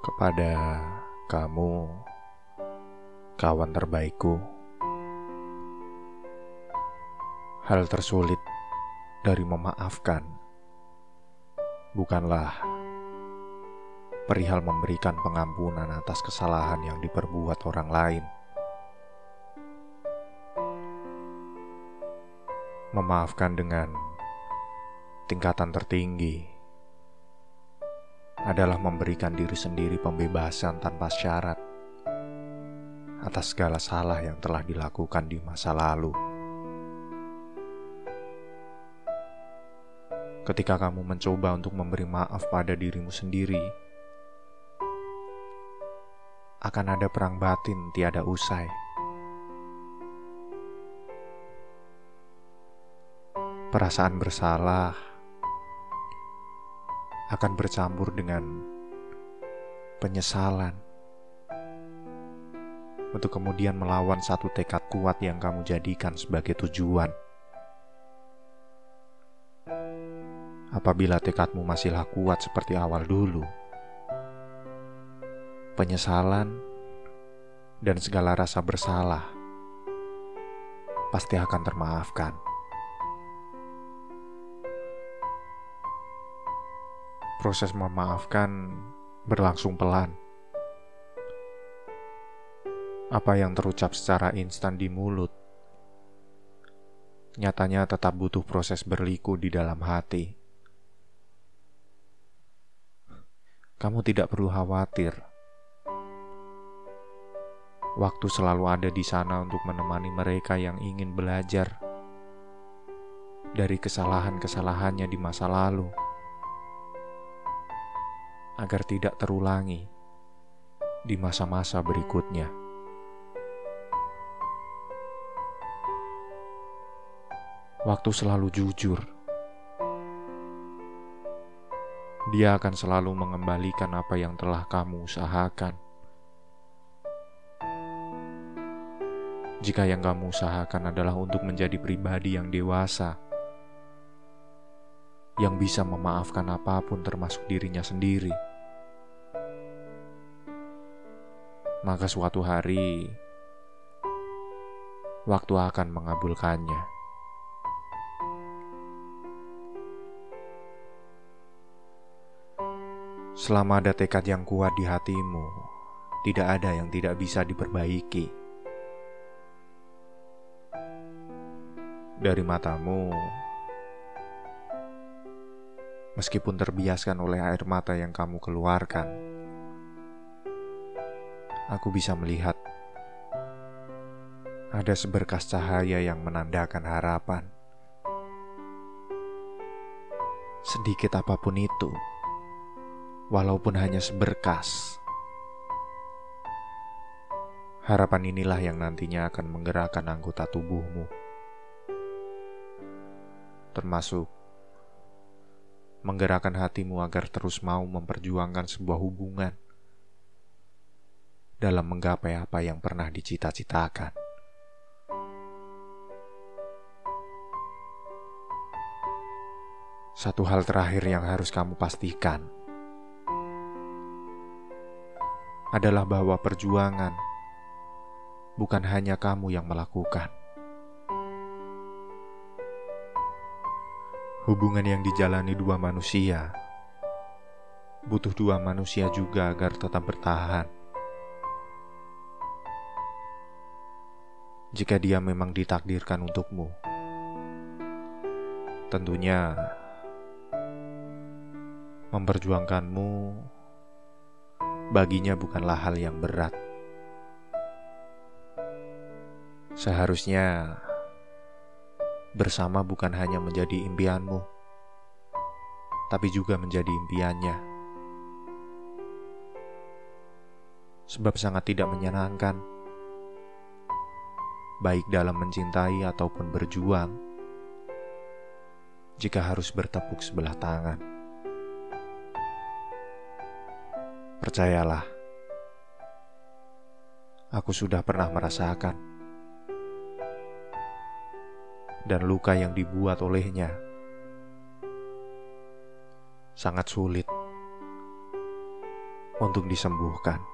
Kepada kamu, kawan terbaikku, hal tersulit dari memaafkan bukanlah perihal memberikan pengampunan atas kesalahan yang diperbuat orang lain. Memaafkan dengan tingkatan tertinggi adalah memberikan diri sendiri pembebasan tanpa syarat atas segala salah yang telah dilakukan di masa lalu. Ketika kamu mencoba untuk memberi maaf pada dirimu sendiri, akan ada perang batin tiada usai. Perasaan bersalah akan bercampur dengan penyesalan untuk kemudian melawan satu tekad kuat yang kamu jadikan sebagai tujuan. Apabila tekadmu masihlah kuat seperti awal dulu, penyesalan dan segala rasa bersalah pasti akan termaafkan. Proses memaafkan berlangsung pelan. Apa yang terucap secara instan di mulut, nyatanya tetap butuh proses berliku di dalam hati. Kamu tidak perlu khawatir. Waktu selalu ada di sana untuk menemani mereka yang ingin belajar dari kesalahan-kesalahannya di masa lalu agar tidak terulangi di masa-masa berikutnya. Waktu selalu jujur. Dia akan selalu mengembalikan apa yang telah kamu usahakan. Jika yang kamu usahakan adalah untuk menjadi pribadi yang dewasa, yang bisa memaafkan apa pun, termasuk dirinya sendiri maka suatu hari waktu akan mengabulkannya. Selama ada tekad yang kuat di hatimu, tidak ada yang tidak bisa diperbaiki. Dari matamu, meskipun terbiaskan oleh air mata yang kamu keluarkan, aku bisa melihat. Ada seberkas cahaya yang menandakan harapan. Sedikit apa pun itu, walaupun hanya seberkas, harapan inilah yang nantinya akan menggerakkan anggota tubuhmu, termasuk menggerakkan hatimu agar terus mau memperjuangkan sebuah hubungan dalam menggapai apa yang pernah dicita-citakan. Satu hal terakhir yang harus kamu pastikan adalah bahwa perjuangan bukan hanya kamu yang melakukan. Hubungan yang dijalani dua manusia butuh dua manusia juga agar tetap bertahan. Jika dia memang ditakdirkan untukmu. Tentunya, memperjuangkanmu baginya bukanlah hal yang berat. Seharusnya bersama bukan hanya menjadi impianmu, tapi juga menjadi impiannya. Sebab sangat tidak menyenangkan baik dalam mencintai ataupun berjuang, jika harus bertepuk sebelah tangan. Percayalah, aku sudah pernah merasakan, dan luka yang dibuat olehnya sangat sulit untuk disembuhkan.